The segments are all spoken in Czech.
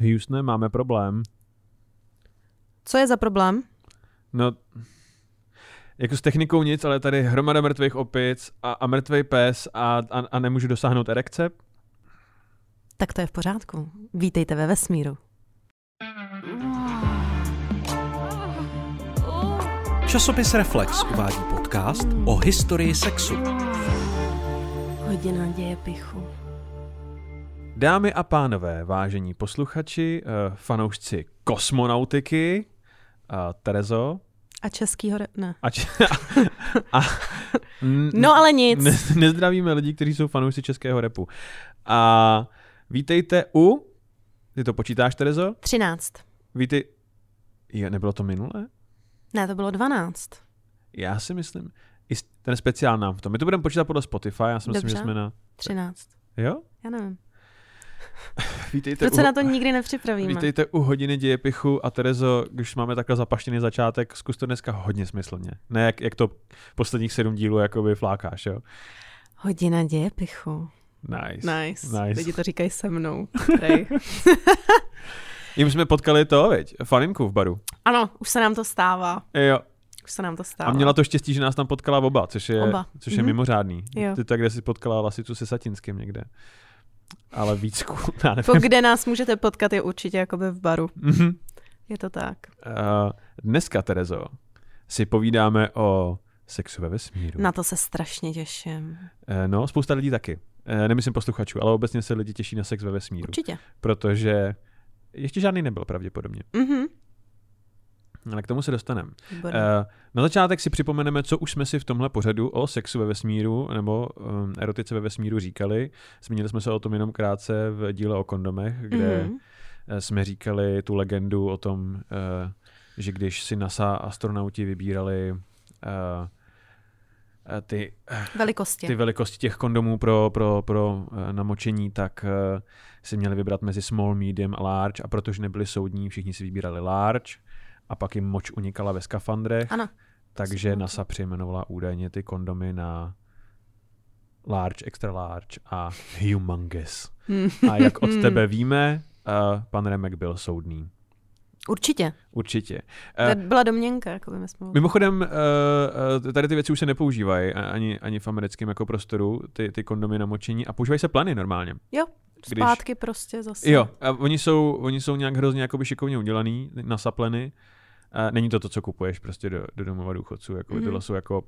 Houstone, máme problém. Co je za problém? No, jako s technikou nic, ale tady hromada mrtvých opic a, a mrtvý pes a, a, a nemůžu dosáhnout erekce. Tak to je v pořádku. Vítejte ve vesmíru. Časopis Reflex uvádí podcast o historii sexu. Hodina děje pichu. Dámy a pánové, vážení posluchači, uh, fanoušci kosmonautiky, uh, Terezo. A českýho re... ne. A, č- a, n- No ale nic. Ne, nezdravíme lidi, kteří jsou fanoušci českého repu. A vítejte u... Ty to počítáš, Terezo? 13. Vítej... Jo, nebylo to minule? Ne, to bylo 12. Já si myslím, i ten speciál nám v tom. My to budeme počítat podle Spotify, já si myslím, Dobře. že jsme na... 13. Jo? Já nevím. Vítejte Proč se na to nikdy nepřipravíme? Vítejte u hodiny dějepichu a Terezo, když máme takhle zapaštěný začátek, zkus to dneska hodně smyslně. Ne jak, jak to posledních sedm dílů jakoby flákáš, jo? Hodina děje pichu. Nice. Nice. Nice. Lidi to říkají se mnou. My jsme potkali to, veď, Faninku v baru. ano, už se nám to stává. Jo. Už se nám to stává. A měla to štěstí, že nás tam potkala oba, což je, Oba. Což je Mhm. mimořádný. Jo. Ty tak, kde si potkala Lasicu se Satinským někde. Ale víc cool, já nevím. Po kde nás můžete potkat je určitě jakoby v baru. Mhm. Je to tak. Uh, dneska, Terezo, si povídáme o sexu ve vesmíru. Na to se strašně těším. Eh, No, spousta lidí taky. Eh, Nemyslím posluchačů, ale obecně se lidi těší na sex ve vesmíru. Určitě. Protože ještě žádný nebyl pravděpodobně. Mhm. Ale k tomu se dostaneme. Eh, Na začátek si připomeneme, co už jsme si v tomhle pořadu o sexu ve vesmíru nebo um, erotice ve vesmíru říkali. Zmínili jsme se o tom jenom krátce v díle o kondomech, kde Mhm. eh, jsme říkali tu legendu o tom, eh, že když si NASA astronauti vybírali eh, ty Velikosti. ty velikosti těch kondomů pro, pro, pro namočení, tak si měli vybrat mezi small, medium a large a protože nebyli soudní, všichni si vybírali large a pak jim moč unikala ve skafandrech, Ano. takže pamatuju. NASA přejmenovala údajně ty kondomy na large, extra large a humongous. A jak od tebe víme, uh, pan Remek byl soudný. Určitě. Určitě. To Eh, byla domněnka, jako by jsme... Mimochodem, eh, tady ty věci už se nepoužívají ani, ani v americkém jako prostoru, ty, ty kondomy na močení a používají se plany normálně. Jo, když- zpátky prostě zase. Jo, a oni jsou, oni jsou nějak hrozně jakoby šikovně udělaný na sapleny. A není to to, co kupuješ prostě do, do domova důchodců, jako mm-hmm. Mhm. tohle jsou jako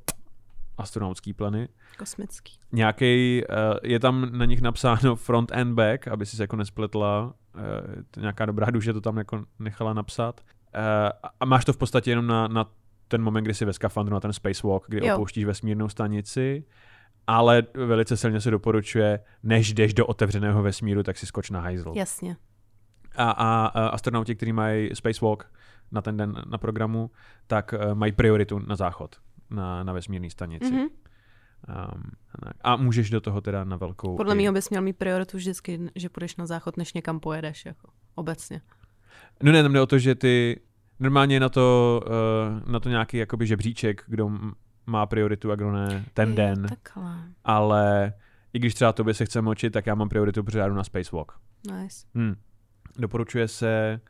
astronautský plany. Kosmický. Nějaký, je tam na nich napsáno front and back, aby si se jako nespletla, eh, to nějaká dobrá duše to tam jako nechala napsat. Eh, a- a máš to v podstatě jenom na, na ten moment, kdy jsi ve skafandru, na ten spacewalk, kdy Jo. opouštíš vesmírnou stanici, ale velice silně se doporučuje, než jdeš do otevřeného vesmíru, tak si skoč na hajzl. Jasně. A, a, a astronauti, kteří mají spacewalk na ten den na programu, tak uh, mají prioritu na záchod, na, na vesmírné stanici. Mhm. Um, a můžeš do toho teda na velkou... Podle mého bys měl mít prioritu vždycky, že půjdeš na záchod, než někam pojedeš, jako obecně. No ne, tam jde o to, že ty normálně je na to, uh, na to nějaký jakoby žebříček, kdo má prioritu a kdo ne ten Jo, den, Takhle. ale i když třeba tobě se chce močit, tak já mám prioritu, protože jdu na spacewalk. Nice. Hmm. Doporučuje se, eh,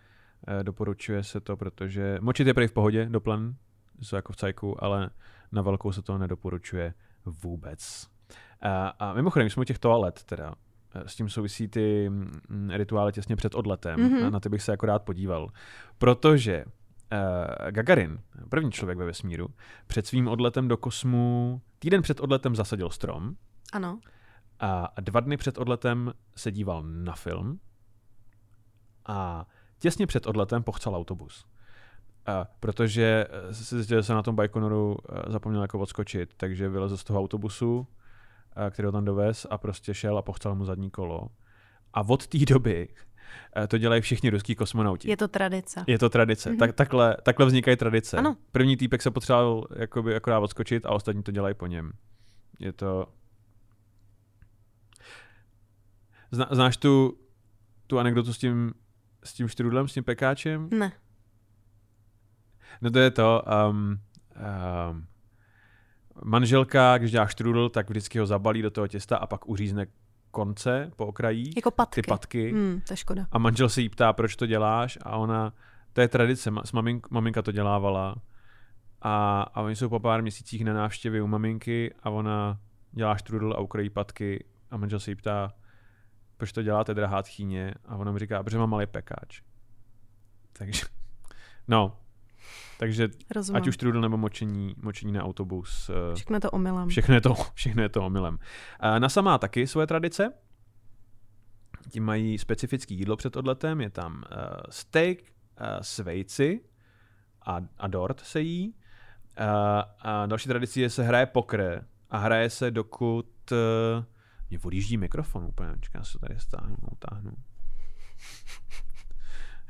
doporučuje se to, protože močit je prý v pohodě do plen, jsou jako v cajku, ale na velkou se to nedoporučuje vůbec. A, a mimochodem, jsme u těch toalet, teda, eh, s tím souvisí ty mm, rituály těsně před odletem. Mhm. Mm-hmm. A na ty bych se jako rád podíval. Protože uh, Gagarin, první člověk ve vesmíru, před svým odletem do kosmu, týden před odletem zasadil strom Ano. a dva dny před odletem se díval na film a těsně před odletem pochcal autobus. A protože eh, se zjistil, že se na tom Bajkonoru eh, zapomněl jako odskočit, takže vylezl z toho autobusu, eh, který ho tam dovez a prostě šel a pochcal mu zadní kolo. A od té doby to dělají všichni ruský kosmonauti. Je to tradice. Je to tradice. Mhm. Tak, takhle, takhle vznikají tradice. Ano. První týpek se potřeboval jakoby akorát odskočit a ostatní to dělají po něm. Je to... Zna, znáš tu, tu anekdotu s tím, s tím štrudlem, s tím pekáčem? Ne. No to je to, um, um, manželka, když dělá štrudl, tak vždycky ho zabalí do toho těsta a pak uřízne konce po okrajích, Jako patky. ty patky. Hmm, to je škoda. A manžel se jí ptá, proč to děláš a ona, to je tradice, s mamink, maminka to dělávala a, a oni jsou po pár měsících na návštěvě u maminky a ona dělá štrudl a ukrojí patky a manžel se jí ptá, proč to děláte, drahá tchýně? A ona mu říká, protože mám malý pekáč. Takže, no, takže Rozumím. ať už trudl nebo močení, močení na autobus, eh, Všechno je to omylem. Všechno je to, všechno je to omylem. A NASA má taky svoje tradice. Ti mají specifický jídlo před odletem. Je tam uh, steak uh, s vejci a, a dort se jí. Uh, a další tradicí je, se hraje pokr. A hraje se, dokud... Uh, mě odjíždí mikrofon úplně. Čekám, se tady stáhnu, utáhnu.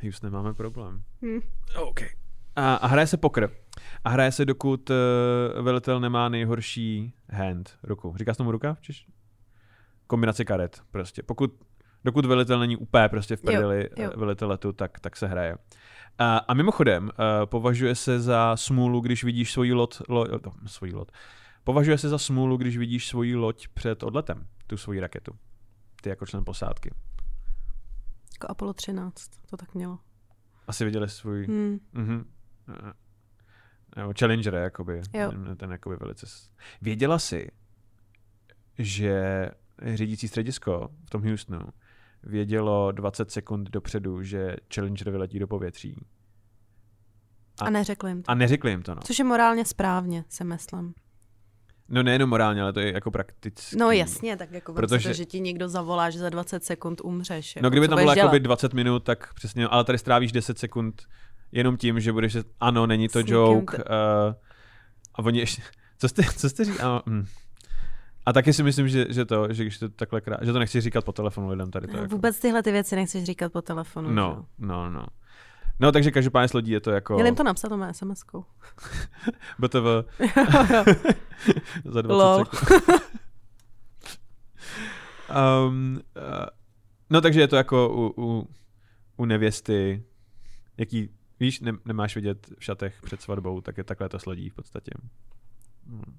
Už nemáme problém. Hm. OK. A, a hraje se pokr. A hraje se, dokud uh, velitel nemá nejhorší hand, ruku. Říká se tomu ruka? Češ? Kombinace karet prostě. Pokud, dokud velitel není úplně prostě v prdeli eh, velitel letu, tak, tak se hraje. A, a mimochodem, uh, považuje se za smůlu, když vidíš svoji loď, lo, no, svoji loď. Považuje se za smůlu, když vidíš svoji loď před odletem, tu svoji raketu. Ty jako člen posádky. Jako Apollo 13, to tak mělo. Asi viděli svůj... Hmm. Mhm. Nebo Challenger, jakoby. Jo. Ten, ten jakoby velice... Věděla jsi, že řídící středisko v tom Houstonu vědělo 20 sekund dopředu, že Challenger vyletí do povětří. A- A neřekl jim to. A neřekli jim to, no. Což je morálně správně, si myslím. No nejenom morálně, ale to je jako prakticky. No jasně, tak jako Protože- to, že ti někdo zavolá, že za 20 sekund umřeš. Jako, No kdyby tam bylo jakoby 20 minut, tak přesně, ale tady strávíš 10 sekund jenom tím, že budeš, ano, není to S někým joke. t- Uh, a oni ještě, co jste, co jste říkal? Mm. A taky si myslím, že, že to, že když to takhle krá, že to nechci říkat po telefonu lidem tady to. No, jako. Vůbec tyhle ty věci nechceš říkat po telefonu. že No, jo? no, no. No, takže každopádně s lodí je to jako Měl jim to napsat, to mé SMS-kou. BTV za 20 Lol. um, uh, no takže je to jako u, u, u nevěsty, jaký, víš, ne, nemáš vidět v šatech před svatbou, tak je takhle to s lodí v podstatě. Hmm.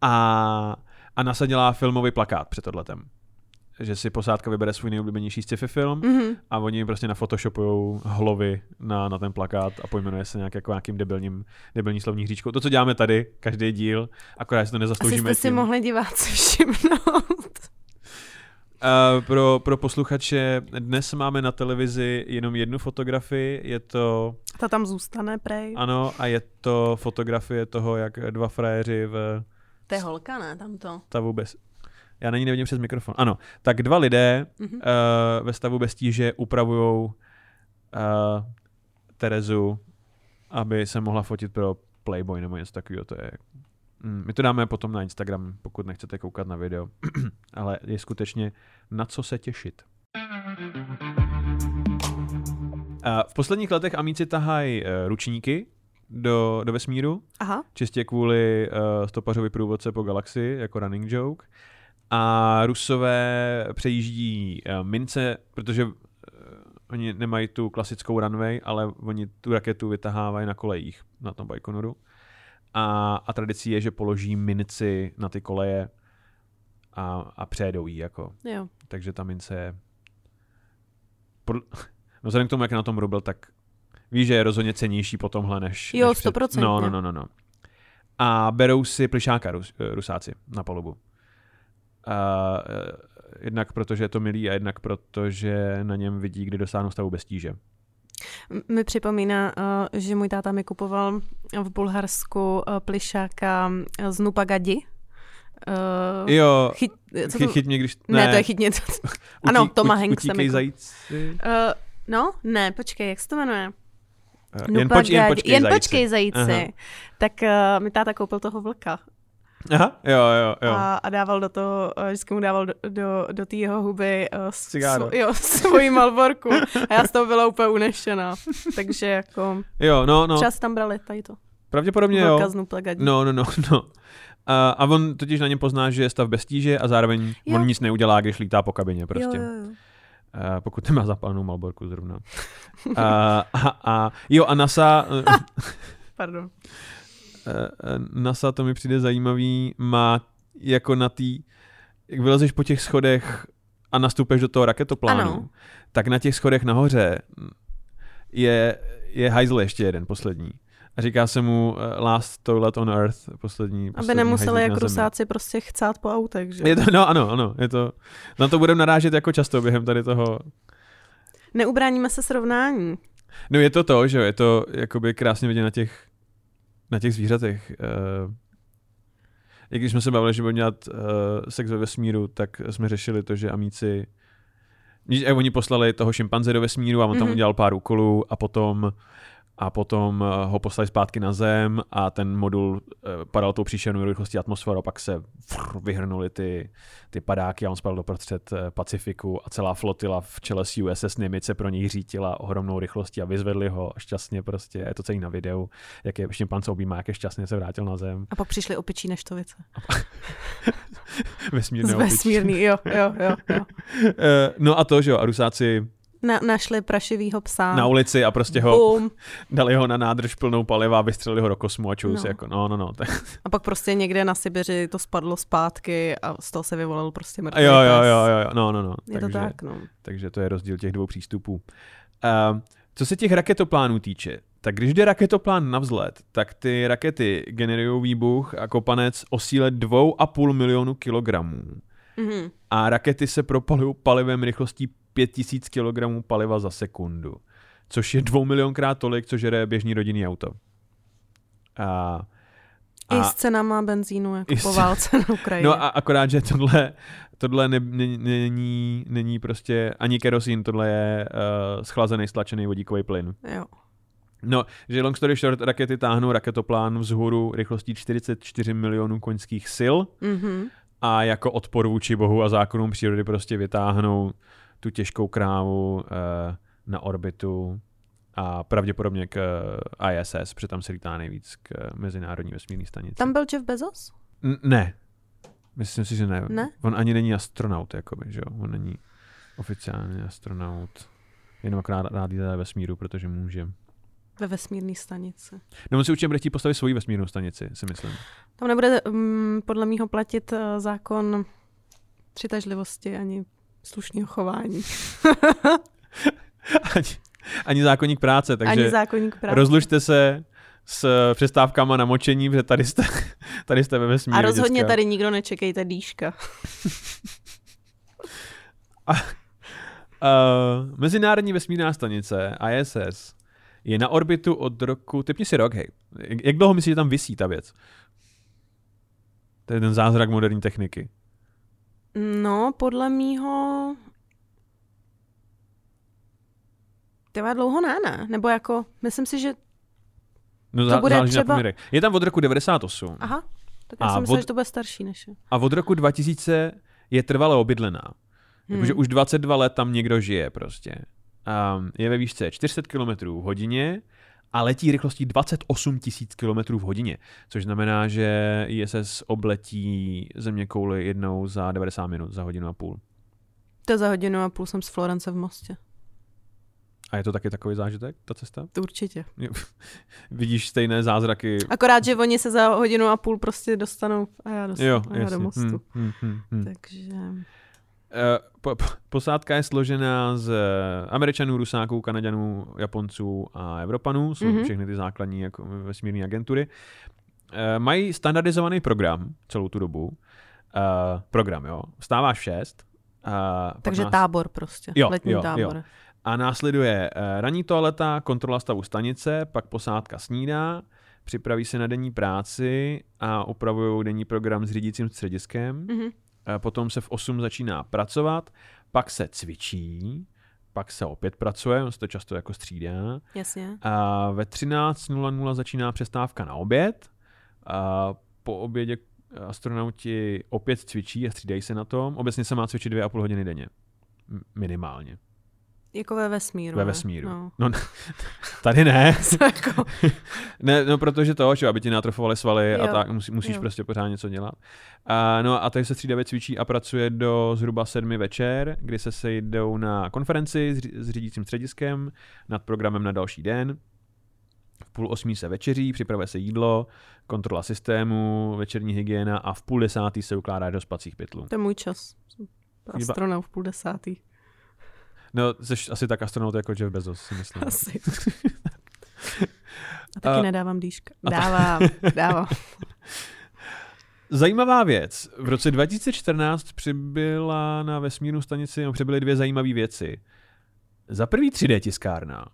A, a NASA dělá filmový plakát před odletem. Že si posádka vybere svůj nejoblíbenější sci-fi film Mhm. a oni prostě nafotoshopujou hlovy na, na ten plakát a pojmenuje se nějak jako nějakým debilním, debilní slovní hříčkou. To, co děláme tady, každý díl, akorát si to Asi nezasloužíme jste si tím. mohli diváci všimnout. Uh, pro, pro posluchače, dnes máme na televizi jenom jednu fotografii, je to, Ta tam zůstane, prej. ano, a je to fotografie toho, jak dva frajeři v To je holka, ne? Tamto. stavu bez... Já na ní nevidím přes mikrofon. Ano, tak dva lidé Mhm. uh, ve stavu bez tíže upravují uh, Terezu, aby se mohla fotit pro Playboy nebo něco takového. To je. Mm, my to dáme potom na Instagram, pokud nechcete koukat na video. Ale je skutečně na co se těšit. Uh, v posledních letech Amici tahají ručníky do, do vesmíru, Aha. čistě kvůli uh, stopařovi průvodce po galaxii, jako running joke. A Rusové přejíždí uh, mince, protože uh, oni nemají tu klasickou runway, ale oni tu raketu vytahávají na kolejích na tom Baikonuru. A, a tradicí je, že položí minci na ty koleje a, a přejedou jí. Jako. Jo. Takže ta mince je... No vzhledem k tomu, jak na tom rubl, tak víš, že je rozhodně cenější po tomhle, než... Jo, než před- stoprocentně. No, no, no, no, no. A berou si plišáka Rus, eh, Rusáci na palubu. A, eh, jednak protože je to milý a jednak protože na něm vidí, kdy dosáhnou stavu bez tíže. Mi připomíná, uh, že můj táta mi kupoval v Bulharsku uh, plišáka uh, z Nupagadi. Uh, Jo, chyt, co chy, to? chyt mě, když... Ne, to je chytně. ano, Toma Hanks Utíkej zajíci. Uh, no, ne, počkej, jak se to jmenuje? Eh, Jen, poč, jen počkej jen zajíci. počkej zajíci. Aha. Tak uh, mi táta koupil toho vlka Aha, jo, jo, jo. a, a dával do toho, uh, vždycky mu dával do, do, do té jeho huby uh, s- jo, svoji malborku a já z toho byla úplně unešená. Takže jako, Jo, no, no. třeba si tam brali tady to. Pravděpodobně jo. No, no, no, no. A, a on totiž na něm pozná, že je stav bez tíže a zároveň Jo. on nic neudělá, když lítá po kabině prostě. Jo, jo, jo. A pokud nemá zapálenou Malborku zrovna. A, a, a jo, a NASA, eh, Pardon. Eh, NASA, to mi přijde zajímavý, má jako na té jak vylezeš po těch schodech a nastupeš do toho raketoplánu, Ano. tak na těch schodech nahoře je, je hajzl ještě jeden, poslední. A říká se mu uh, Last Toilet on Earth, poslední, Aby poslední nemuseli hajzlík jak rusáci prostě chcát po autech, že? Je to, no ano, ano, je to, na to budeme narážet jako často během tady toho. Neubráníme se srovnání. No je to to, že jo, je to jakoby krásně vidět na těch, na těch zvířatech. Uh, i když jsme se bavili, že budeme dělat uh, sex ve vesmíru, tak jsme řešili to, že amíci, oni poslali toho šimpanze do vesmíru a on mm-hmm. tam Mhm. udělal pár úkolů a potom a potom eh, ho poslali zpátky na Zem a ten modul eh, padal tou příšernou rychlostí atmosféru pak se frr, vyhrnuly ty, ty padáky a on spadl doprostřed eh, Pacifiku a celá flotila v čele s USS Nemice pro něj řítila ohromnou rychlostí a vyzvedli ho šťastně prostě, je to celý na videu, jak je šimpanze objímá, jak je šťastně se vrátil na Zem. A pak přišli opičí neštovice. Vesmírné vesmírný, jo, jo, jo. jo. No a to, že jo, a Rusáci Na, našli prašivýho psa. na ulici a prostě ho Bum. dali ho na nádrž plnou paliva a vystřelili ho do kosmu a čus, No. jako no, no, no. Tak, A pak prostě někde na Sibiři to spadlo zpátky a z toho se vyvolal prostě mrtvý jo, jo, jo, jo, jo, no, no, no. Je to tak, no. takže to je rozdíl těch dvou přístupů. Uh, co se těch raketoplánů týče, tak když jde raketoplán na vzlet, tak ty rakety generují výbuch a kopanec o síle 2,5 milionu kilogramů. Mhm. A rakety se propalují palivem rychlostí 5000 kg paliva za sekundu. Což je dvou milionkrát tolik, co žere běžný rodinný auto. A, I s cenama benzínu jako po válce na Ukrajině. No a akorát, že tohle, tohle ne, ne, není, není prostě ani kerosín, tohle je uh, schlazený, stlačený vodíkový plyn. Jo. No, že long story short, rakety táhnou raketoplán vzhůru rychlostí 44 milionů koňských sil Mhm. A jako odpor vůči bohu a zákonům přírody prostě vytáhnou tu těžkou krávu uh, na orbitu a pravděpodobně k uh, ISS, protože tam se lítá nejvíc k Mezinárodní vesmírné stanici. Tam byl Jeff Bezos? N- ne. Myslím si, že ne. Ne? On ani není astronaut, jakoby, že jo? On není oficiálně astronaut. Jenom akorát rád jde ve vesmíru, protože může. Ve vesmírné stanici. No on si určitě bude chtít postavit svoji vesmírnou stanici, si myslím. Tam nebude um, podle mého platit uh, zákon přitažlivosti ani slušného chování. ani, ani zákonník práce, takže ani zákonník práce. rozlužte se s přestávkama na močení, protože tady jste, tady jste ve vesmíru. A rozhodně děcka. tady nikdo nečekejte dýška. Uh, Mezinárodní vesmírná stanice, ISS, je na orbitu od roku, typni si rok, hej. Jak, dlouho myslíš, že tam visí ta věc? To je ten zázrak moderní techniky. No, podle mýho... Tyva dlouho ne, ne. Nebo jako, myslím si, že... No, To zá, bude záleží třeba- na poměrech. Je tam od roku 98 Aha, tak já jsem myslela, od- že to bude starší než je. a od roku 2000 je trvale obydlená. Hmm. Jakože už 22 let tam někdo žije prostě. Um, je ve výšce 400 km v hodině a letí rychlostí 28 000 km v hodině, což znamená, že ISS obletí země kouli jednou za 90 minut, za hodinu a půl. To za hodinu a půl jsem z Florence v Mostě. A je to taky takový zážitek, ta cesta? To určitě. Vidíš stejné zázraky? Akorát, že oni se za hodinu a půl prostě dostanou a já, dostanu, Jo, a já do mostu. Hmm, hmm, hmm, hmm. Takže... Eh, po, po, posádka je složená z Američanů, Rusáků, Kanaďanů, Japonců a Evropanů, jsou Mhm. mm-hmm. všechny ty základní jako vesmírné agentury. Eh, mají standardizovaný program celou tu dobu. Eh, program, jo. Vstáváš v 6. Uh, Takže tábor prostě. Jo, letní jo, tábor. jo. A následuje eh, ranní toaleta, kontrola stavu stanice, pak posádka snídá, připraví se na denní práci a upravují denní program s řídícím střediskem. Mhm. Eh, Potom se v 8 začíná pracovat, pak se cvičí, pak se opět pracuje, on se to často jako střídá. Jasně. A ve 13.00 začíná přestávka na oběd. A po obědě astronauti opět cvičí a střídají se na tom. Obecně se má cvičit dvě a půl hodiny denně. Minimálně. Jako ve vesmíru. Ve vesmíru. No. No, tady ne. Jako, ne, no protože to, že aby ti natrofovaly svaly a Jo, tak, musí, musíš jo. prostě pořád něco dělat. A, no a tady se střídavě cvičí a pracuje do zhruba sedmi večer, kdy se sejdou na konferenci s, s řídícím střediskem nad programem na další den. v půl osmí se večeří, připravuje se jídlo, kontrola systému, večerní hygiena a v půl desátý se ukládá do spacích pytlů. To je můj čas. Astronaut v půl desátý. No, jsi asi tak astronaut jako Jeff Bezos, si myslím. Asi. A taky a, nedávám dýška. Dávám, dávám. Zajímavá věc. V roce 2014 přibyla na vesmírnou stanici, no, přibyly dvě zajímavé věci. Za prvý 3D tiskárna,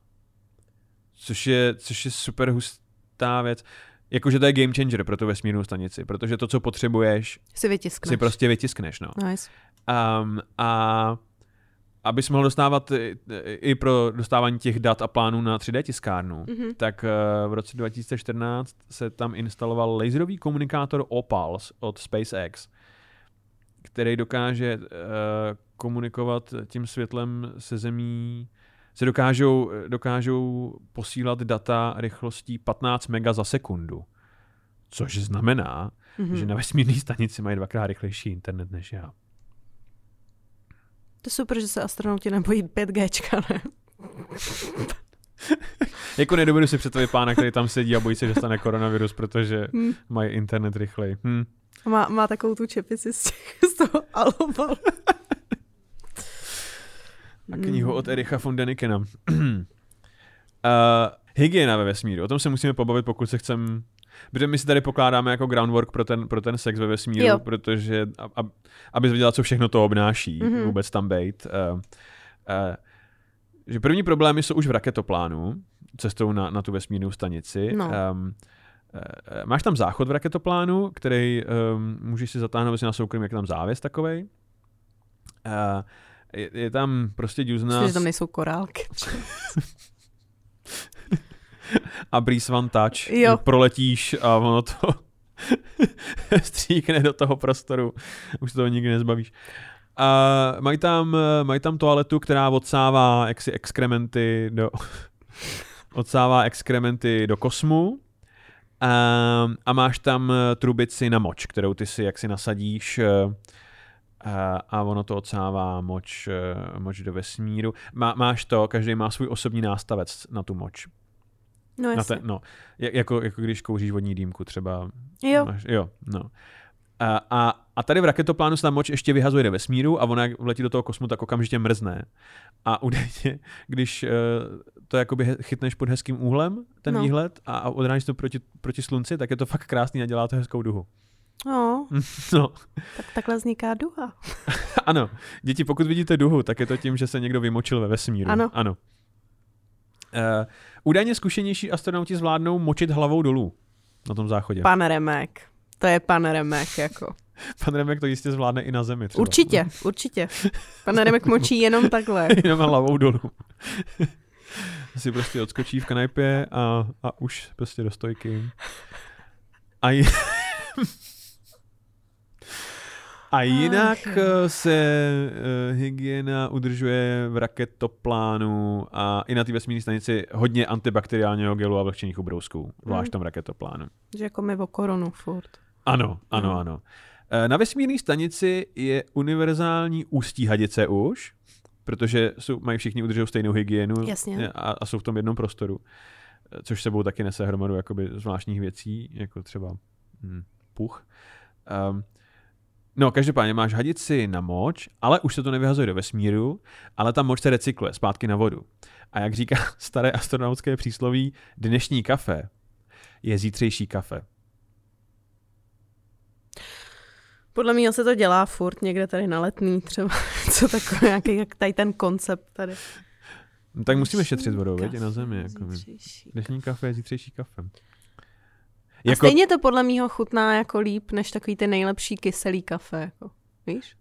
což je, což je super hustá věc. Jakože to je game changer pro tu vesmírnou stanici, protože to, co potřebuješ, si vytiskneš. Si prostě vytiskneš, no. Nice. Um, a abys mohl dostávat i, i pro dostávání těch dat a plánů na 3D tiskárnu, mm-hmm. tak uh, v roce 2014 se tam instaloval laserový komunikátor Opals od SpaceX, který dokáže uh, komunikovat tím světlem se zemí, se dokážou, dokážou posílat data rychlostí 15 mega za sekundu. Což znamená, mm-hmm. že na vesmírné stanici mají dvakrát rychlejší internet než já. To je super, že se astronauti nebojí 5G, ne? jako nedovedu si představit pána, který tam sedí a bojí se, že dostane koronavirus, protože hmm. mají internet rychlej. Hmm. Má, má takovou tu čepici z, těch, z toho alobalu. A knihu od Ericha von Denikena. uh, hygiena ve vesmíru. O tom se musíme pobavit, pokud se chceme Protože my si tady pokládáme jako groundwork pro ten, pro ten sex ve vesmíru, jo. protože ab, abys věděla, co všechno to obnáší, mm-hmm. vůbec tam být. Uh, uh, že první problémy jsou už v raketoplánu, cestou na, na tu vesmírnou stanici. No. Um, máš tam záchod v raketoplánu, který um, můžeš si zatáhnout si na soukromí, jak tam závěs takovej. Uh, je, je tam prostě dňuzna... Myslím, že tam nejsou korálky. a Breeze One Touch. Jo. Proletíš a ono to stříkne do toho prostoru. Už se toho nikdy nezbavíš. A mají tam, mají tam toaletu, která odsává jaksi exkrementy do odsává exkrementy do kosmu a, a máš tam trubici na moč, kterou ty si jaksi nasadíš a, a ono to odsává moč, moč do vesmíru. Má, máš to, každý má svůj osobní nástavec na tu moč. No, na ten, no, jako, jako když kouříš vodní dýmku třeba. Jo. Máš, jo, no. A, a, a tady v raketoplánu se ta moč ještě vyhazuje do vesmíru a ona jak vletí do toho kosmu, tak okamžitě mrzne. A údajně, když uh, to jakoby chytneš pod hezkým úhlem, ten no. výhled, a, a odráníš to proti, proti slunci, tak je to fakt krásný a dělá to hezkou duhu. No, no. Tak takhle vzniká duha. ano. Děti, pokud vidíte duhu, tak je to tím, že se někdo vymočil ve vesmíru. Ano. ano. Uh, údajně zkušenější astronauti zvládnou močit hlavou dolů na tom záchodě. Pan Remek. To je pan Remek, jako. Pan Remek to jistě zvládne i na zemi třeba. Určitě, určitě. Pan Remek močí jenom takhle. jenom hlavou dolů. si prostě odskočí v kanajpě a, a už prostě do stojky. A je... A jinak Ach. Eh, se uh, hygiena udržuje v raketoplánu a i na té vesmírné stanici hodně antibakteriálního gelu a vlhčených ubrousků, zvlášť mm. tom raketoplánu. Že jako my o koronu furt. Ano, ano, no. ano. Eh, na vesmírné stanici je univerzální ústí hadice už, protože jsou, mají všichni udržují stejnou hygienu Jasně. A, a jsou v tom jednom prostoru, což sebou taky nese hromadu jakoby zvláštních věcí, jako třeba hm, puch. Um, No, každopádně máš hadici na moč, ale už se to nevyhazuje do vesmíru, ale ta moč se recykluje zpátky na vodu. A jak říká staré astronautské přísloví, dnešní kafe je zítřejší kafe. Podle mě se to dělá furt někde tady na letný třeba. Co takové, nějaký, jak tady ten koncept tady. No, tak musíme šetřit vodou, veď, na zemi. Jako Dnešní kafe je zítřejší kafe. Jako... stejně to podle mýho chutná jako líp, než takový ty nejlepší kyselý kafe, jako, víš?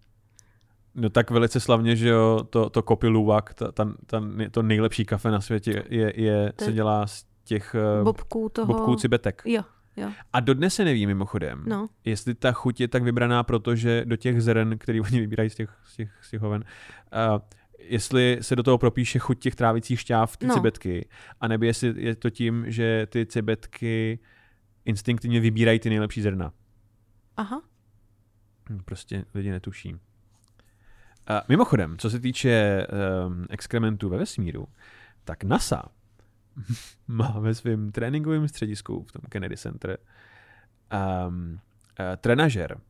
No tak velice slavně, že jo, to, to Kopi Luwak, ta, ta, ta, to nejlepší kafe na světě je, je to se dělá z těch eh, bobků, toho... bobků cibetek. Jo, jo. A dodnes se neví mimochodem, no. jestli ta chuť je tak vybraná, protože do těch zren, který oni vybírají z těch, z těch, z těch hoven, uh, jestli se do toho propíše chuť těch trávicích šťáv, ty no. cibetky, anebo jestli je to tím, že ty cibetky instinktivně vybírají ty nejlepší zrna. Aha. Hm, prostě lidi netuší. A mimochodem, co se týče um, exkrementů ve vesmíru, tak NASA má ve svém tréninkovém středisku v tom Kennedy Center um, uh, trenažer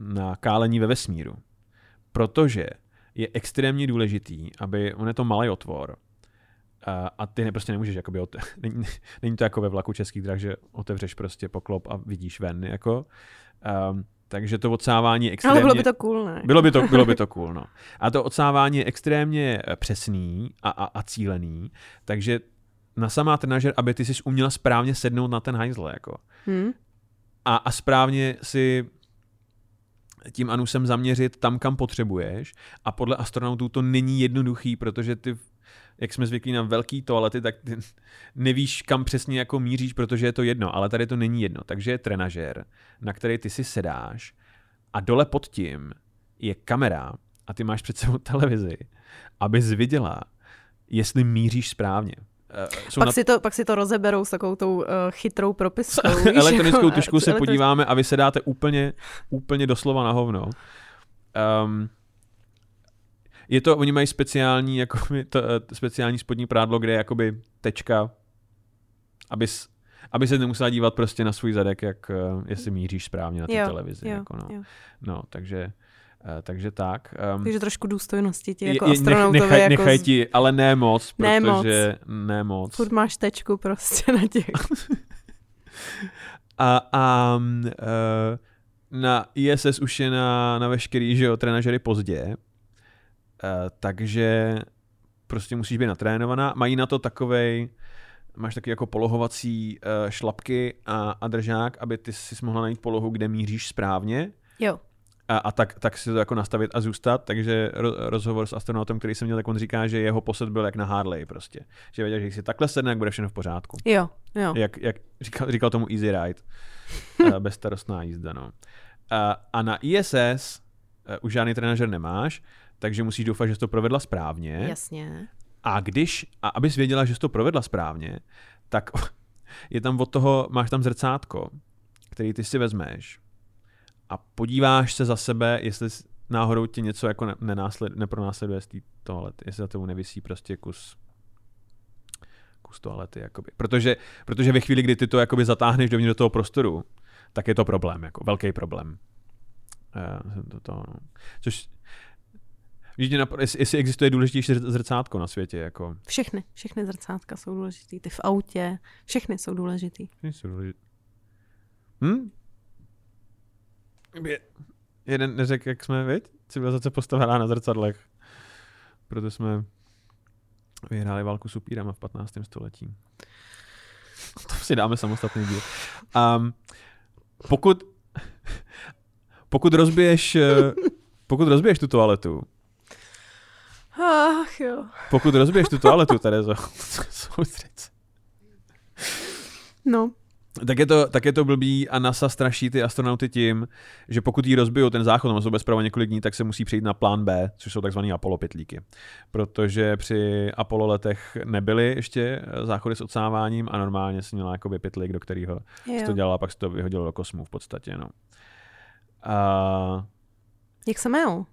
na kálení ve vesmíru, protože je extrémně důležitý, aby, on je to malý otvor, a, a ty ne, prostě nemůžeš, jakoby, ote- není, není, to jako ve vlaku českých drah, že otevřeš prostě poklop a vidíš ven, jako. Um, takže to odsávání extrémně... Ale bylo by to cool, ne? Bylo by to, bylo by to cool, no. A to odsávání je extrémně eh, přesný a, a, a cílený, takže na samá trenažer, aby ty si uměla správně sednout na ten hajzl, jako. Hmm? A, a správně si tím anusem zaměřit tam, kam potřebuješ. A podle astronautů to není jednoduchý, protože ty, jak jsme zvyklí na velký toalety, tak ty nevíš, kam přesně jako míříš, protože je to jedno, ale tady to není jedno. Takže je trenažér, na který ty si sedáš a dole pod tím je kamera a ty máš před sebou televizi, abys viděla, jestli míříš správně. Eh, jsou Pak, na- si to, pak si to rozeberou s takovou tou uh, chytrou propiskou. víš, elektronickou jako, tušku se podíváme a vy se dáte úplně, úplně doslova na hovno. Um, je to, oni mají speciální, jako, to, eh, speciální spodní prádlo, kde je jakoby tečka, abys, aby se nemusela dívat prostě na svůj zadek, jak, eh, jestli míříš správně na té televizi. Jo, jako, no. jo. no, takže, eh, takže tak. Um, Takže trošku důstojnosti ti jako astronautovi. nechaj, jako nechaj ti, ale ne moc, Ne moc. protože ne moc. Furt máš tečku prostě na těch. A, a uh, na ISS už je na, na veškerý, že jo, trenažery pozdě, takže prostě musíš být natrénovaná. Mají na to takovej, máš taky jako polohovací uh, šlapky a, a držák, aby ty si mohla najít polohu, kde míříš správně Jo. a, a tak, tak si to jako nastavit a zůstat. Takže ro, rozhovor s astronautem, který jsem měl, tak on říká, že jeho posed byl jak na Harley prostě. Že věděl, že když si takhle sedne, jak bude všechno v pořádku. Jo, jo. Jak, jak říkal, říkal tomu Easy Ride, eh, bezstarostná jízda. No. A, a na ISS eh, už žádný trenažer nemáš, takže musíš doufat, že jsi to provedla správně. Jasně. A když, a abys věděla, že jsi to provedla správně, tak je tam od toho, máš tam zrcátko, který ty si vezmeš a podíváš se za sebe, jestli náhodou ti něco jako ne, nenásled, nepronásleduje z té toalety, jestli za tebou nevisí prostě kus kus toalety, jakoby. Protože, protože ve chvíli, kdy ty to jakoby zatáhneš dovnitř do toho prostoru, tak je to problém, jako velký problém. Uh, to, to, no. Což Víš, tě napad- jestli, jestli existuje důležitější zr- zrcátko na světě, jako. Všechny, všechny zrcátka jsou důležitý. Ty v autě, všechny jsou důležitý. Nejsou důležitý. Hm? Je, jeden neřekl, jak jsme, viď? Civilizace postavená na zrcadlech. Proto jsme vyhráli válku s upírama v 15. století. To si dáme samostatný díl. Um, pokud pokud rozbiješ eh, pokud rozbiješ tu toaletu, Ach jo. pokud rozbiješ tu toaletu, Terezo, soustřed No, tak je, to, tak je to blbý a NASA straší ty astronauty tím, že pokud jí rozbijou ten záchod, nebo jsou bez prava několik dní, tak se musí přejít na plán B, což jsou takzvaný Apollo pytlíky. Protože při Apollo letech nebyly ještě eh, záchody s odsáváním a normálně si měla jakoby pytlík, do kterého jo. to dělala, pak se to vyhodilo do kosmu v podstatě. No. A, Jak se jmenul?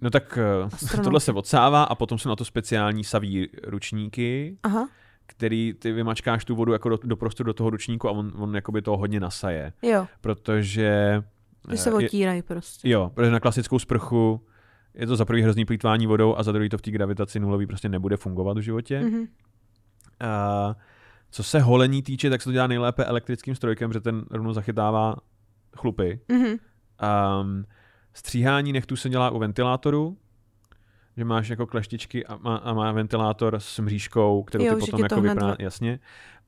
No tak eh, Astronauti. tohle se odsává a potom jsou na to speciální saví ručníky, Aha, který ty vymačkáš tu vodu jako do, do prostoru do toho ručníku a on, on jakoby toho hodně nasaje. jo. protože... Že se eh, je, otírají prostě. jo, protože na klasickou sprchu je to za prvý hrozný plýtvání vodou a za druhý to v té gravitaci nulový prostě nebude fungovat v životě. Mm. Mhm. A co se holení týče, tak se to dělá nejlépe elektrickým strojkem, protože ten rovnou zachytává chlupy. Mhm. Um, stříhání nechtů se dělá u ventilátoru, že máš jako kleštičky a má, a má ventilátor s mřížkou, kterou Jo, ty potom jako to hned jasně.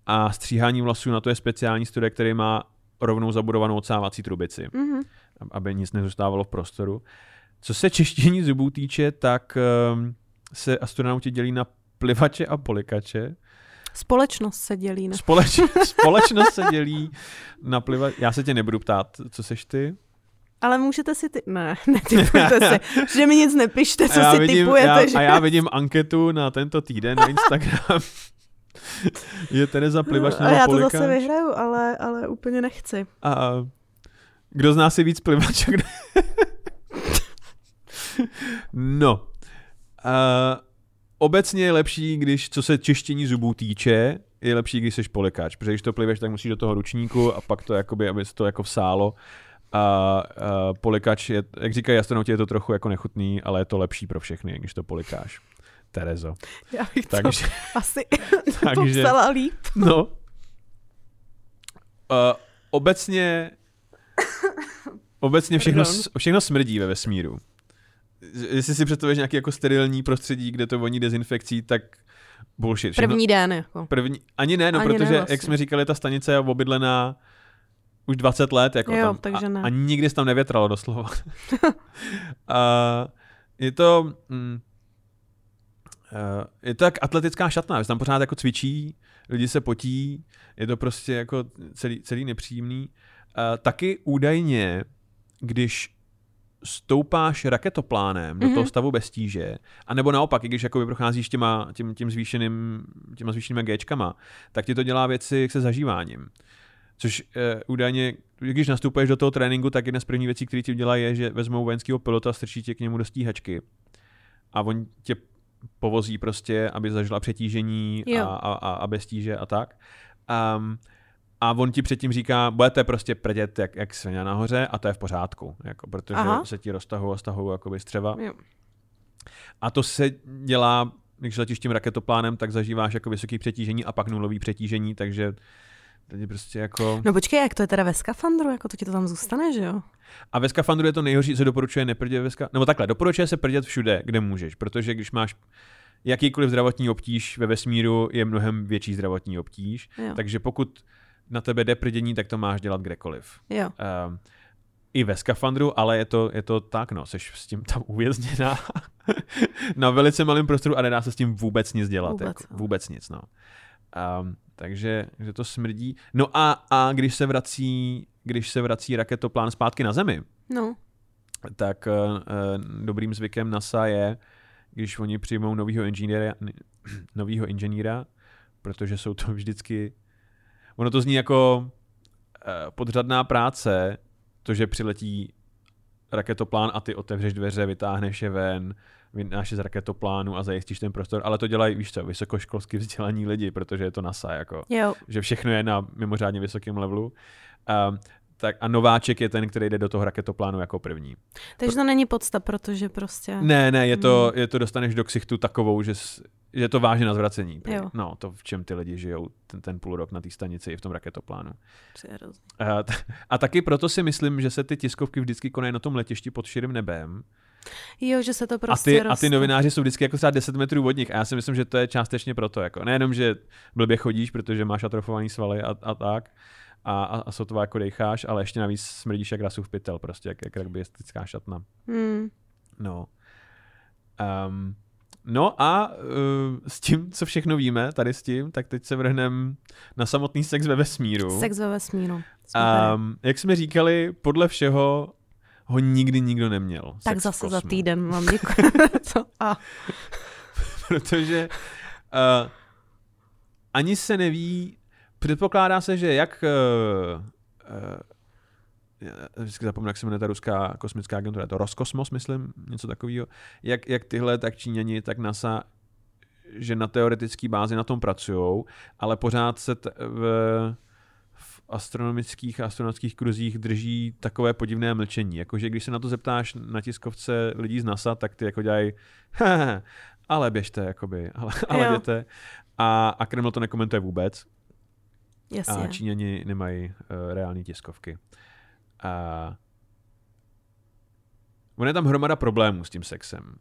A stříhání vlasů na to je speciální stroj, který má rovnou zabudovanou odsávací trubici, Mhm. aby nic nezůstávalo v prostoru. Co se čištění zubů týče, tak um, se astronauti dělí na plivače a polikače. Společnost se dělí na... Společ, společnost se dělí na plivače. Já se tě nebudu ptát, co seš ty. Ale můžete si ty... Ne, netypujte si. Že mi nic nepište, co a si vidím, typujete. já, že... A já vidím anketu na tento týden na Instagram. je Tereza plivač a nebo já to polikač? zase vyhraju, ale, ale úplně nechci. A kdo z nás je víc plivač? a Kdo... no. Uh, obecně je lepší, když, co se čištění zubů týče, je lepší, když jsi polikač, protože když to pliveš, tak musíš do toho ručníku a pak to jakoby, aby se to jako vsálo. A, a polikač je, jak říkají astronauti, je to trochu jako nechutný, ale je to lepší pro všechny, když to polikáš. Terezo. Já bych Takže- to asi takže- popsala líp. No. Uh, obecně obecně všechno, všechno smrdí ve vesmíru. Jestli si představuješ nějaký jako sterilní prostředí, kde to voní dezinfekcí, tak bullshit. Všechno, První den, jako. první ani ne, no Ani ne protože, vlastně. jak jsme říkali, ta stanice je obydlená už 20 let, jako Jo, tam, takže a, ne. a nikdy se tam nevětralo doslova. a je to... Mm, eh, je to jak atletická šatna, že se tam pořád jako cvičí, lidi se potí, je to prostě jako celý, celý nepříjemný. Uh, taky údajně, když stoupáš raketoplánem do toho Mhm. stavu bez tíže, anebo naopak, i když jakoby procházíš těma, tím, tím zvýšeným, těma zvýšenýma Gčkama, tak ti to dělá věci se zažíváním. Což uh, údajně, když nastupuješ do toho tréninku, tak jedna z prvních věcí, které ti dělají, je, že vezmou vojenského pilota, strčí tě k němu do stíhačky a on tě povozí prostě, aby zažila přetížení Jo. a, a, a, a bez tíže a tak. Um, a on ti předtím říká, budete prostě prdět jak, jak svině nahoře a to je v pořádku, jako, protože Aha. Aha. se ti roztahují a stahují jakoby střeva. Jo. A to se dělá, když letíš tím raketoplánem, tak zažíváš jako vysoký přetížení a pak nulový přetížení, takže teď prostě jako... No počkej, jak to je teda ve skafandru, jako to ti to tam zůstane, že jo? A ve skafandru je to nejhorší, co doporučuje neprdět ve ska... Nebo takhle, doporučuje se prdět všude, kde můžeš, protože když máš jakýkoliv zdravotní obtíž ve vesmíru, je mnohem větší zdravotní obtíž, Jo. takže pokud na tebe jde prdění, tak to máš dělat kdekoliv. Jo. Um, I ve skafandru, ale je to, je to tak, no, seš s tím tam uvězněná na velice malém prostoru a nedá se s tím vůbec nic dělat. Vůbec, jako, no. vůbec nic, no. Um, takže že to smrdí. No a, a když se vrací když se vrací raketoplán zpátky na Zemi, No. tak uh, dobrým zvykem NASA je, když oni přijmou novýho inženýra, novýho inženýra, protože jsou to vždycky, ono to zní jako uh, podřadná práce, to, že přiletí raketoplán a ty otevřeš dveře, vytáhneš je ven, vynáš je z raketoplánu a zajistíš ten prostor, ale to dělají, víš co, vysokoškolsky vzdělaní lidi, protože je to NASA, jako, Jo. že všechno je na mimořádně vysokém levelu. Um, tak a nováček je ten, který jde do toho raketoplánu jako první. Takže to není podsta, protože prostě... Ne, ne, je to, Hmm. je to dostaneš do ksichtu takovou, že, že to vážně na zvracení. Jo. No, to v čem ty lidi žijou ten, ten půl rok na té stanici i v tom raketoplánu. A, t- a taky proto si myslím, že se ty tiskovky vždycky konají na tom letišti pod širým nebem. Jo, že se to a, prostě ty, a ty roste. novináři jsou vždycky jako třeba 10 metrů od nich. A já si myslím, že to je částečně proto. Jako. Nejenom, že blbě chodíš, protože máš atrofovaný svaly a, a tak, a, a, a sotva jako dejcháš, ale ještě navíc smrdíš jak rasův pytel, prostě jak, jak rugbystická šatna. Hmm. No. Um, no a uh, s tím, co všechno víme, tady s tím, tak teď se vrhneme na samotný sex ve vesmíru. Sex ve vesmíru. Um, jak jsme říkali, podle všeho ho nikdy nikdo neměl. tak zase za týden mám děkuji. A Protože uh, ani se neví, předpokládá se, že jak uh, uh, já vždycky zapomínám, jak se jmenuje ta ruská kosmická agentura, je to Roskosmos, myslím, něco takového, jak, jak tyhle, tak Číňani, tak NASA, že na teoretické bázi na tom pracují, ale pořád se t- v, v astronomických a astronautických kruzích drží takové podivné mlčení. Jakože když se na to zeptáš na tiskovce lidí z NASA, tak ty jako dělají ale běžte, jakoby, ale, ale Jo. jděte. A, a Kreml to nekomentuje vůbec. jasně. A Číňani nemají uh, reální tiskovky. A on je tam hromada problémů s tím sexem.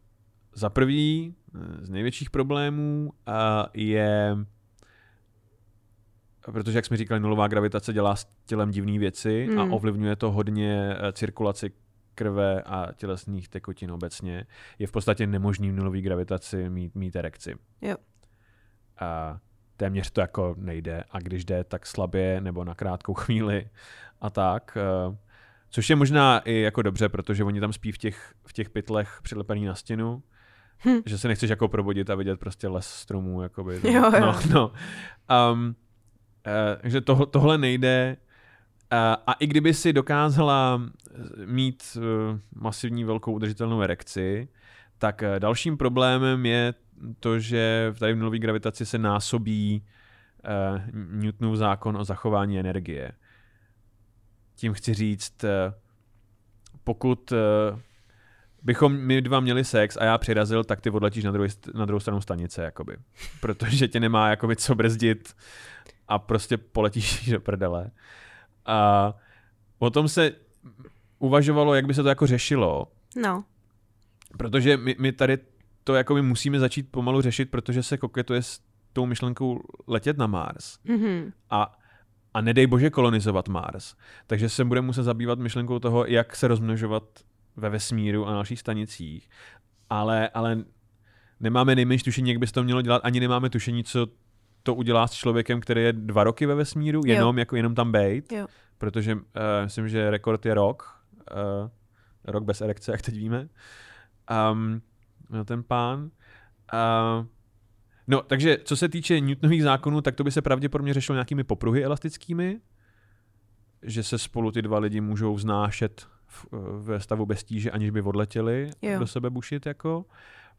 Za prvý, eh, z největších problémů uh, je, protože jak jsme říkali, nulová gravitace dělá s tělem divné věci a Hmm. ovlivňuje to hodně eh, cirkulaci krve a tělesných tekutin obecně. Je v podstatě nemožný v nulové gravitaci mít, mít erekci. Jo. A téměř to jako nejde a když jde, tak slabě nebo na krátkou chvíli a tak. eh, Což je možná i jako dobře, protože oni tam spí v těch, v těch pytlech přilepený na stěnu, Hm. že se nechceš jako probudit a vidět prostě les stromů. Jakoby, Jo, jo. No, no. Um, takže tohle, tohle nejde. Uh, a i kdyby si dokázala eh, mít masivní velkou udržitelnou erekci, tak eh, dalším problémem je to, že tady v nulové gravitaci se násobí Newtonův zákon o zachování energie. Tím chci říct, pokud bychom my dva měli sex a já přirazil, tak ty odletíš na, druhý, na druhou stranu stanice, jakoby. Protože tě nemá jakoby co brzdit a prostě poletíš do prdele. A o tom se uvažovalo, jak by se to jako řešilo. No. Protože my, my tady to jako my musíme začít pomalu řešit, protože se koketuje s tou myšlenkou letět na Mars. Mm-hmm. A, a nedej bože kolonizovat Mars. Takže se budeme muset zabývat myšlenkou toho, jak se rozmnožovat ve vesmíru a na dalších stanicích. Ale, ale nemáme nejmenší tušení, jak by se to mělo dělat, ani nemáme tušení, co to udělá s člověkem, který je dva roky ve vesmíru, jenom, jako jenom tam bejt. Jo. Protože uh, myslím, že rekord je rok. Uh, rok bez erekce, jak teď víme. Um, no ten pán. Uh, no, takže co se týče Newtonových zákonů, tak to by se pravděpodobně řešilo nějakými popruhy elastickými, že se spolu ty dva lidi můžou vznášet v, ve stavu bez tíže, aniž by odletěli Jo. do sebe bušit, jako.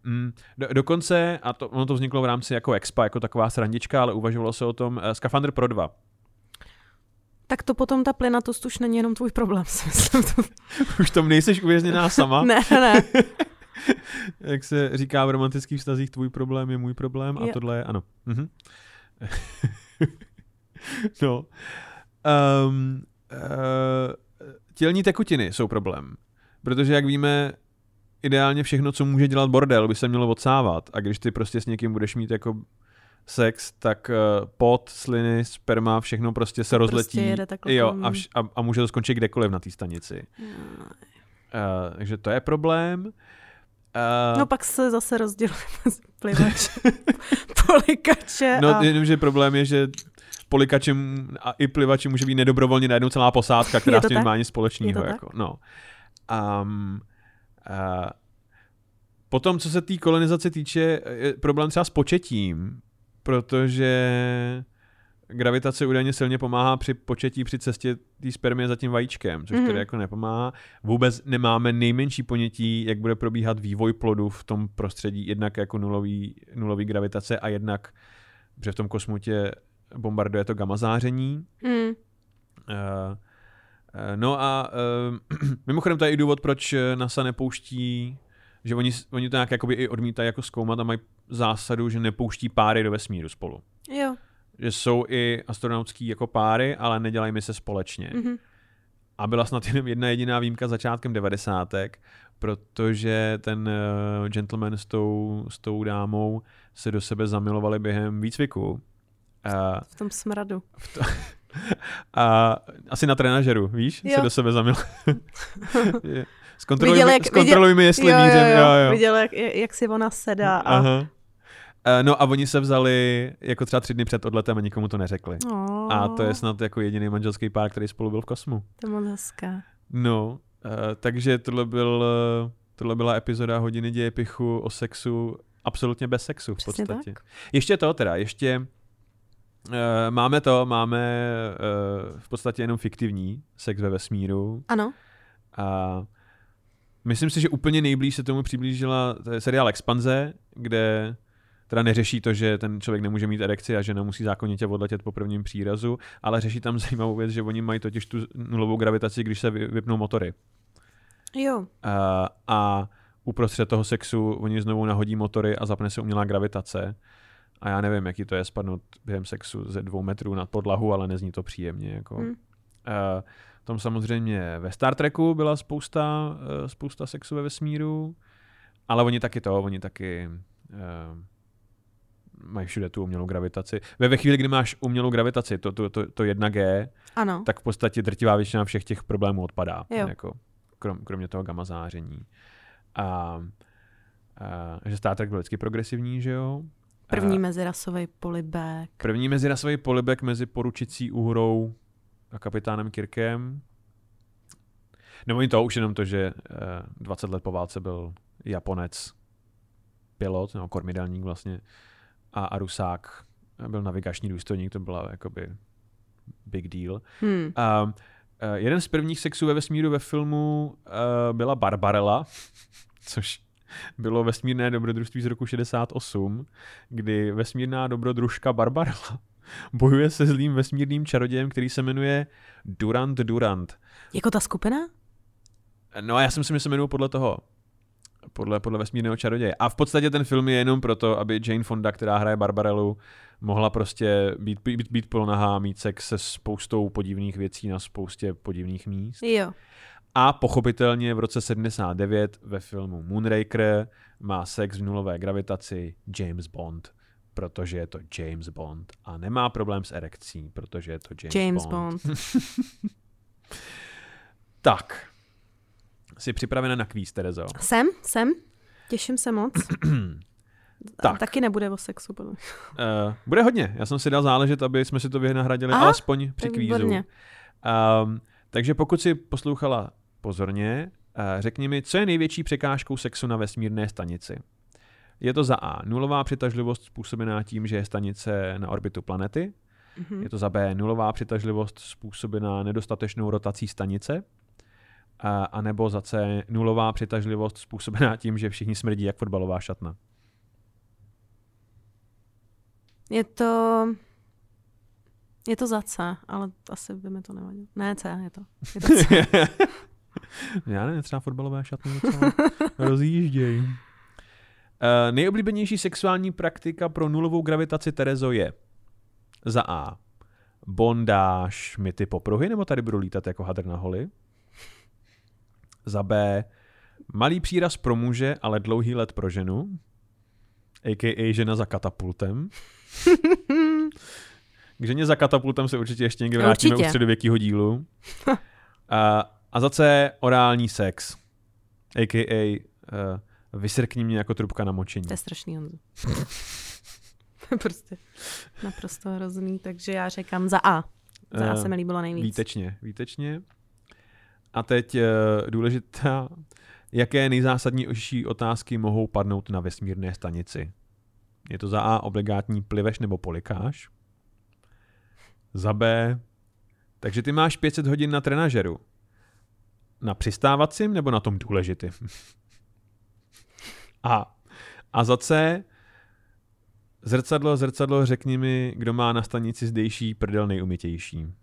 Mm, do, dokonce, a to, ono to vzniklo v rámci jako expa, jako taková srandička, ale uvažovalo se o tom, uh, Skafandr pro dva. Tak to potom ta plynatost už není jenom tvůj problém, si myslím. Už tam nejseš uvězněná sama. ne, ne. Jak se říká v romantických vztazích, tvůj problém je můj problém a Jo. tohle je ano. Mhm. no. Um, uh, tělní tekutiny jsou problém. Protože jak víme, ideálně všechno, co může dělat bordel, by se mělo odsávat. A když ty prostě s někým budeš mít jako sex, tak uh, pot, sliny, sperma, všechno prostě se To rozletí. prostě jo, a, vš- a, a může to skončit kdekoliv na té stanici. Uh, takže to je problém. Uh, No pak se zase rozděluje mezi plivače, polikače No, a... jenomže problém je, že polikačem a i plivačem může být nedobrovolně najednou celá posádka, která Je s tím tak? nemá nic společného. Jako, no. Um, uh, potom, co se té kolonizace týče, je problém třeba s početím, protože gravitace údajně silně pomáhá při početí při cestě té spermie za tím vajíčkem, což mm. Tedy jako nepomáhá. Vůbec nemáme nejmenší ponětí, jak bude probíhat vývoj plodu v tom prostředí, jednak jako nulový, nulový gravitace a jednak, protože v tom kosmu tě bombarduje to gamma záření. Mm, Uh, uh, no a uh, mimochodem to je i důvod, proč NASA nepouští, že oni, oni to nějak jakoby i odmítají jako zkoumat a mají zásadu, že nepouští páry do vesmíru spolu. jo. Že jsou i astronautský jako páry, ale nedělají mi se společně. Mhm. A byla snad jenom jedna jediná výjimka začátkem devadesátek, protože ten uh, gentleman s tou, s tou dámou se do sebe zamilovali během výcviku. Uh, V tom smradu. a asi na trenažeru, víš, Jo. se do sebe zamil. Zkontroluj, Viděl, mi, jak- zkontroluj mi, jestli jo, mířím. jo, jo. jo. Viděl, jak, jak si ona sedá a... Aha. Eh, No a oni se vzali jako třeba tři dny před odletem a nikomu to neřekli. Oh, A to je snad jako jediný manželský pár, který spolu byl v kosmu. To je moc hezká. No, uh, takže tohle, byl, tohle byla epizoda hodiny dějepichu o sexu absolutně bez sexu v Přesně podstatě. Ještě to teda, ještě máme to, máme uh, v podstatě jenom fiktivní sex ve vesmíru Ano. a myslím si, že úplně nejblíž se tomu přiblížila to seriál Expanze, kde teda neřeší to, že ten člověk nemůže mít erekci a že nemusí zákonitě odletět po prvním přírazu, ale řeší tam zajímavou věc, že oni mají totiž tu nulovou gravitaci, když se vy- vypnou motory. Jo. A, a uprostřed toho sexu oni znovu nahodí motory a zapne se umělá gravitace. A já nevím, jaký to je spadnout během sexu ze dvou metrů nad podlahu, ale nezní to příjemně. Jako. Hm. Uh, tom samozřejmě ve Star Treku byla spousta, uh, spousta sexu ve vesmíru, ale oni taky to, oni taky uh, mají všude tu umělou gravitaci. Ve, ve chvíli, kdy máš umělou gravitaci, to, to, to, to 1G, Ano. tak v podstatě drtivá většina všech těch problémů odpadá. Jo. Jako, krom, kromě toho gamma záření. A, a že Star Trek byl vždycky progresivní, že jo? První mezirasový polibek. první mezirasový polibek mezi poručicí úhrou a kapitánem Kirkem. Nebo i to, už jenom to, že eh, 20 let po válce byl Japonec pilot, nebo kormidelník vlastně, a, a Rusák byl navigační důstojník, to byla jakoby big deal. Hm. A uh, jeden z prvních sexů ve vesmíru ve filmu uh, byla Barbarella, což bylo vesmírné dobrodružství z roku 68, kdy vesmírná dobrodružka Barbarella bojuje se zlým vesmírným čarodějem, který se jmenuje Durant Durant. Jako ta skupina? No a já si myslím, že se jmenuji podle toho. Podle, podle vesmírného čaroděje. A v podstatě ten film je jenom proto, aby Jane Fonda, která hraje Barbarelu, mohla prostě být, být, být polnahá, mít sex se spoustou podivných věcí na spoustě podivných míst. Jo. A pochopitelně v roce 79 ve filmu Moonraker má sex v nulové gravitaci James Bond, protože je to James Bond a nemá problém s erekcí, protože je to James, James Bond. Bond. Tak, jsi připravena na kvíz, Terezo? Jsem, jsem. Těším se moc. Tak. Taky nebude o sexu. podle. Uh, bude hodně. Já jsem si dal záležet, aby jsme si to vynahradili Aha, alespoň při kvízu. Um, takže pokud si poslouchala pozorně, uh, řekni mi, co je největší překážkou sexu na vesmírné stanici? Je to za A. Nulová přitažlivost způsobená tím, že je stanice na orbitu planety. Mhm. Je to za B. Nulová přitažlivost způsobená nedostatečnou rotací stanice. A, a nebo za C. Nulová přitažlivost způsobená tím, že všichni smrdí jak fotbalová šatna. Je to... Je to za C, ale asi by mi to nevadilo. Ne, C je to. Je to C. Já nevím, třeba fotbalové šatny docela rozjíždějí. Uh, nejoblíbenější sexuální praktika pro nulovou gravitaci Terezo je za A. Bondáž, myty popruhy, nebo tady budu lítat jako hadr na holi? Za B. Malý příraz pro muže, ale dlouhý let pro ženu. A.k.a. žena za katapultem. K ženě za katapultem se určitě ještě někdy vrátíme Určitě. u středověkého dílu. A, a za C orální sex. A.k.a. Uh, vysrkni mě jako trubka na močení. To je strašný, Honzo. Prostě naprosto hrozný, takže já říkám za A. Za A Eh, se mi líbilo nejvíc. Výtečně, výtečně. A teď uh, důležitá, jaké nejzásadnější otázky mohou padnout na vesmírné stanici? Je to za A obligátní pliveš nebo polikáš? Za B, takže ty máš 500 hodin na trenažeru. Na přistávacím nebo na tom důležitým? A, a za C, zrcadlo, zrcadlo, řekni mi, kdo má na stanici zdejší prdel nejumitější.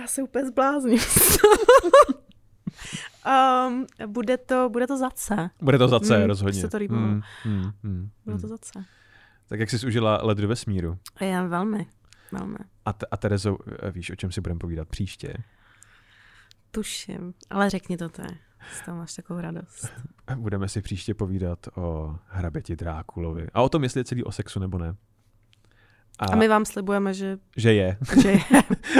Já se úplně zblázním. um, bude, to, bude to za C. Bude to za C, Hmm, rozhodně. se to. Hmm, hmm, hmm, Bude hmm. to za C. Tak jak jsi užila let do vesmíru? Já velmi, velmi. A, te, a Terezo, eh, víš, o čem si budeme povídat příště? Tuším. Ale řekni to té. Z toho máš takovou radost. Budeme si příště povídat o hraběti Drákulovi. A o tom, jestli je celý o sexu nebo ne. A, A my vám slibujeme, že, že je. že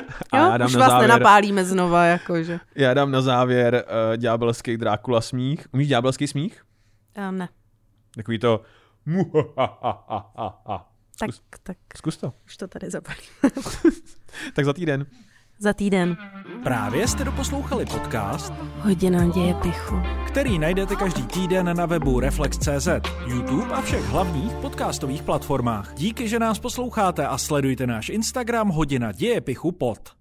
A jo, já dám už na vás závěr, nenapálíme znova, jakože. já dám na závěr uh, ďábelský Drákula smích. Umíš ďábelský smích? Um, ne. Takový to... Tak, Zkus. tak Zkus to. už to tady zabalím. Tak za týden. Za týden. Právě jste doposlouchali podcast, Hodina děje pichu. který najdete každý týden na webu Reflex.cz, YouTube a všech hlavních podcastových platformách. Díky, že nás posloucháte a sledujte náš Instagram Hodina děje pichu pod.